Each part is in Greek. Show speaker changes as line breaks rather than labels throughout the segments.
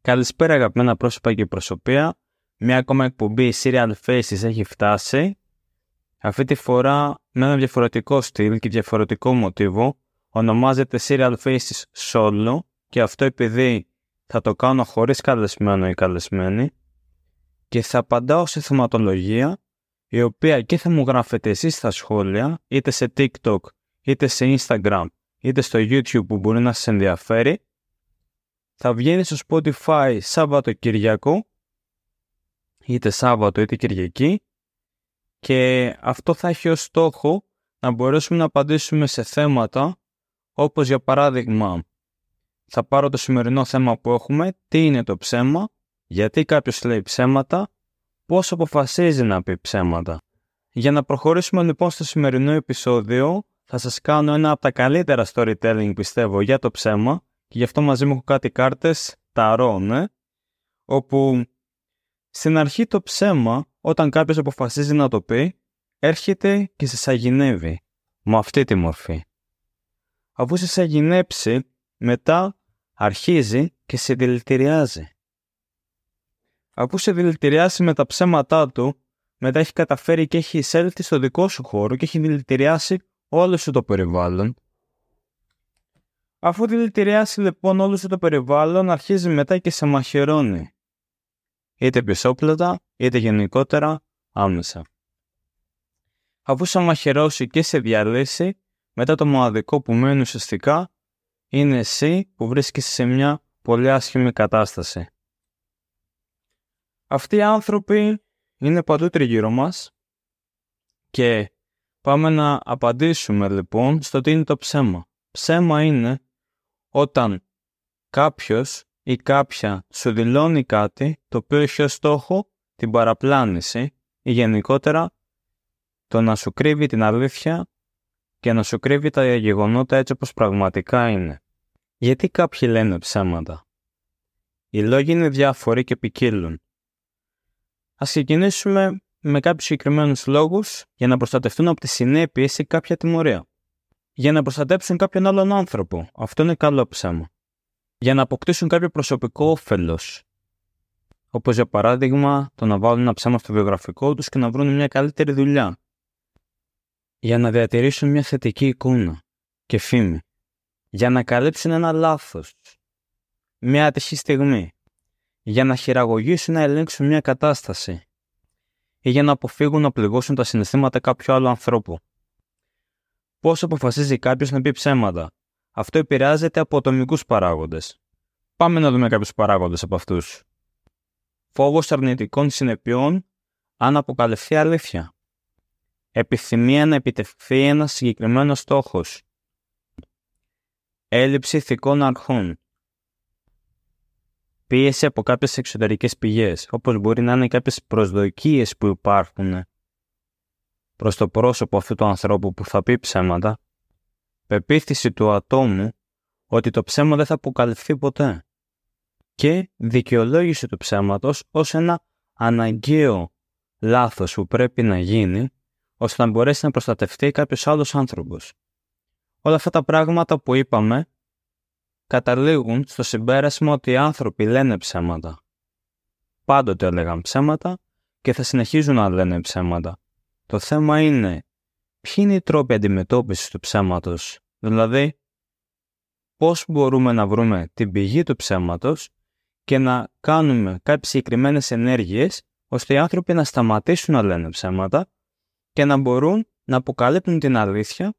Καλησπέρα αγαπημένα πρόσωπα και προσωπία. Μια ακόμα εκπομπή Serial Faces έχει φτάσει. Αυτή τη φορά με ένα διαφορετικό στυλ και διαφορετικό μοτίβο. Ονομάζεται Serial Faces Solo και αυτό επειδή θα το κάνω χωρίς καλεσμένο ή καλεσμένη και θα απαντάω σε θεματολογία η οποία και θα μου γράφετε εσείς στα σχόλια είτε σε TikTok είτε σε Instagram είτε στο YouTube που μπορεί να σας ενδιαφέρει θα βγαίνει στο Spotify Σάββατο Κυριακό είτε Σάββατο είτε Κυριακή και αυτό θα έχει ως στόχο να μπορέσουμε να απαντήσουμε σε θέματα όπως για παράδειγμα θα πάρω το σημερινό θέμα που έχουμε, τι είναι το ψέμα, γιατί κάποιος λέει ψέματα, πώς αποφασίζει να πει ψέματα. Για να προχωρήσουμε λοιπόν στο σημερινό επεισόδιο, θα σας κάνω ένα από τα καλύτερα storytelling πιστεύω για το ψέμα και γι' αυτό μαζί μου έχω κάτι κάρτες ταρό, ναι, όπου στην αρχή το ψέμα, όταν κάποιος αποφασίζει να το πει, έρχεται και σε σαγηνεύει, με αυτή τη μορφή. Αφού σε σαγηνέψει, μετά αρχίζει και σε δηλητηριάζει. Αφού σε δηλητηριάσει με τα ψέματά του, μετά έχει καταφέρει και έχει εισέλθει στο δικό σου χώρο και έχει δηλητηριάσει όλο σου το περιβάλλον. Αφού δηλητηριάσει λοιπόν όλο σου το περιβάλλον, αρχίζει μετά και σε μαχαιρώνει. Είτε πισόπλατα, είτε γενικότερα άμεσα. Αφού σε μαχαιρώσει και σε διαλύσει, μετά το μοναδικό που μένει ουσιαστικά είναι εσύ που βρίσκεσαι σε μια πολύ άσχημη κατάσταση. Αυτοί οι άνθρωποι είναι παντού τριγύρω μας και πάμε να απαντήσουμε λοιπόν στο τι είναι το ψέμα. Ψέμα είναι όταν κάποιος ή κάποια σου δηλώνει κάτι το οποίο έχει ως στόχο την παραπλάνηση ή γενικότερα το να σου κρύβει την αλήθεια και να σου κρύβει τα γεγονότα έτσι όπως πραγματικά είναι. Γιατί κάποιοι λένε ψέματα; Οι λόγοι είναι διάφοροι και ποικίλουν. Ας ξεκινήσουμε με κάποιους συγκεκριμένους λόγους για να προστατευτούν από τις συνέπειες ή κάποια τιμωρία. Για να προστατέψουν κάποιον άλλον άνθρωπο. Αυτό είναι καλό ψέμα. Για να αποκτήσουν κάποιο προσωπικό όφελος. Όπως για παράδειγμα το να βάλουν ένα ψέμα στο βιογραφικό τους και να βρουν μια καλύτερη δουλειά για να διατηρήσουν μια θετική εικόνα και φήμη, για να καλύψουν ένα λάθος, μια ατυχή στιγμή, για να χειραγωγήσουν να ελέγξουν μια κατάσταση ή για να αποφύγουν να πληγώσουν τα συναισθήματα κάποιου άλλου ανθρώπου. Πώς αποφασίζει κάποιος να πει ψέματα. Αυτό επηρεάζεται από ατομικούς παράγοντες. Πάμε να δούμε κάποιους παράγοντες από αυτούς. Φόβος αρνητικών συνεπειών αν αποκαλυφθεί αλήθεια επιθυμία να επιτευχθεί ένας συγκεκριμένος στόχος, έλλειψη ηθικών αρχών, πίεση από κάποιες εξωτερικές πηγές, όπως μπορεί να είναι κάποιες προσδοκίες που υπάρχουν προς το πρόσωπο αυτού του ανθρώπου που θα πει ψέματα, πεποίθηση του ατόμου ότι το ψέμα δεν θα αποκαλυφθεί ποτέ και δικαιολόγηση του ψέματος ως ένα αναγκαίο λάθος που πρέπει να γίνει ώστε να μπορέσει να προστατευτεί κάποιος άλλος άνθρωπος. Όλα αυτά τα πράγματα που είπαμε καταλήγουν στο συμπέρασμα ότι οι άνθρωποι λένε ψέματα. Πάντοτε έλεγαν ψέματα και θα συνεχίζουν να λένε ψέματα. Το θέμα είναι ποιοι είναι οι τρόποι αντιμετώπισης του ψέματος, δηλαδή πώς μπορούμε να βρούμε την πηγή του ψέματος και να κάνουμε κάποιες συγκεκριμένες ενέργειες ώστε οι άνθρωποι να σταματήσουν να λένε ψέματα και να μπορούν να αποκαλύπτουν την αλήθεια,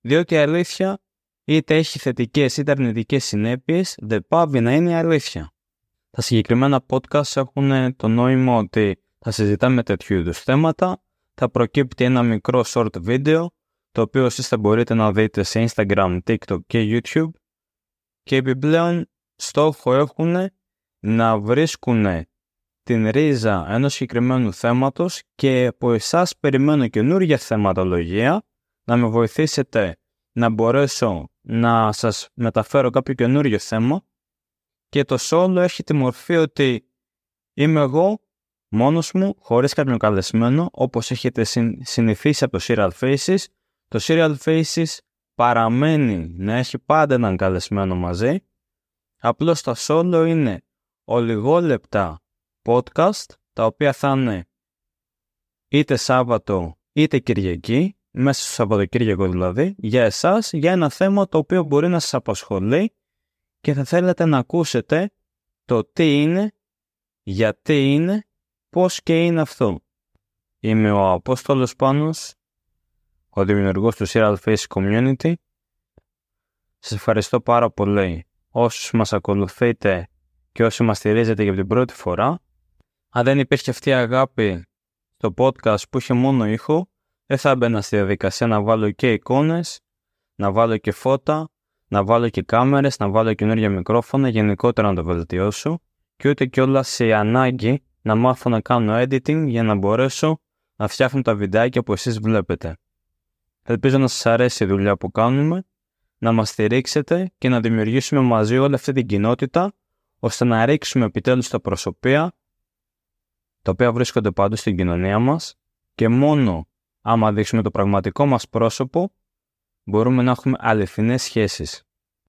διότι η αλήθεια είτε έχει θετικές είτε αρνητικές συνέπειες, δεν πάβει να είναι η αλήθεια. Τα συγκεκριμένα podcast έχουν το νόημα ότι θα συζητάμε τέτοιου είδους θέματα, θα προκύπτει ένα μικρό short video, το οποίο εσείς θα μπορείτε να δείτε σε Instagram, TikTok και YouTube. Και επιπλέον στόχο έχουν να βρίσκουν την ρίζα ενός συγκεκριμένου θέματος και από εσάς περιμένω καινούργια θεματολογία να με βοηθήσετε να μπορέσω να σας μεταφέρω κάποιο καινούργιο θέμα. Και το solo έχει τη μορφή ότι είμαι εγώ μόνος μου, χωρίς κάποιον καλεσμένο, όπως έχετε συνηθίσει από το Serial Faces. Το Serial Faces παραμένει να έχει πάντα έναν καλεσμένο μαζί. Απλώς τα solo είναι ολιγόλεπτα podcast τα οποία θα είναι είτε Σάββατο είτε Κυριακή, μέσα στο Σαββατοκύριακο δηλαδή, για εσάς, για ένα θέμα το οποίο μπορεί να σας απασχολεί και θα θέλετε να ακούσετε το τι είναι, γιατί είναι, πώς και είναι αυτό; Είμαι ο Απόστολος Πάνος, ο δημιουργός του Serial Face Community. Σας ευχαριστώ πάρα πολύ όσους μας ακολουθείτε και όσοι μας στηρίζετε για την πρώτη φορά. Αν δεν υπήρχε αυτή η αγάπη στο podcast που είχε μόνο ήχο, δεν θα έμπαινα στη διαδικασία να βάλω και εικόνες, να βάλω και φώτα, να βάλω και κάμερες, να βάλω καινούργια μικρόφωνα, γενικότερα να το βελτιώσω και ούτε κιόλας σε ανάγκη να μάθω να κάνω editing για να μπορέσω να φτιάχνω τα βιντεάκια που εσείς βλέπετε. Ελπίζω να σας αρέσει η δουλειά που κάνουμε, να μας στηρίξετε και να δημιουργήσουμε μαζί όλη αυτή την κοινότητα, ώστε να ρίξουμε επιτέλους τα προσωπία, τα οποία βρίσκονται παντού στην κοινωνία μας και μόνο άμα δείξουμε το πραγματικό μας πρόσωπο, μπορούμε να έχουμε αληθινές σχέσεις.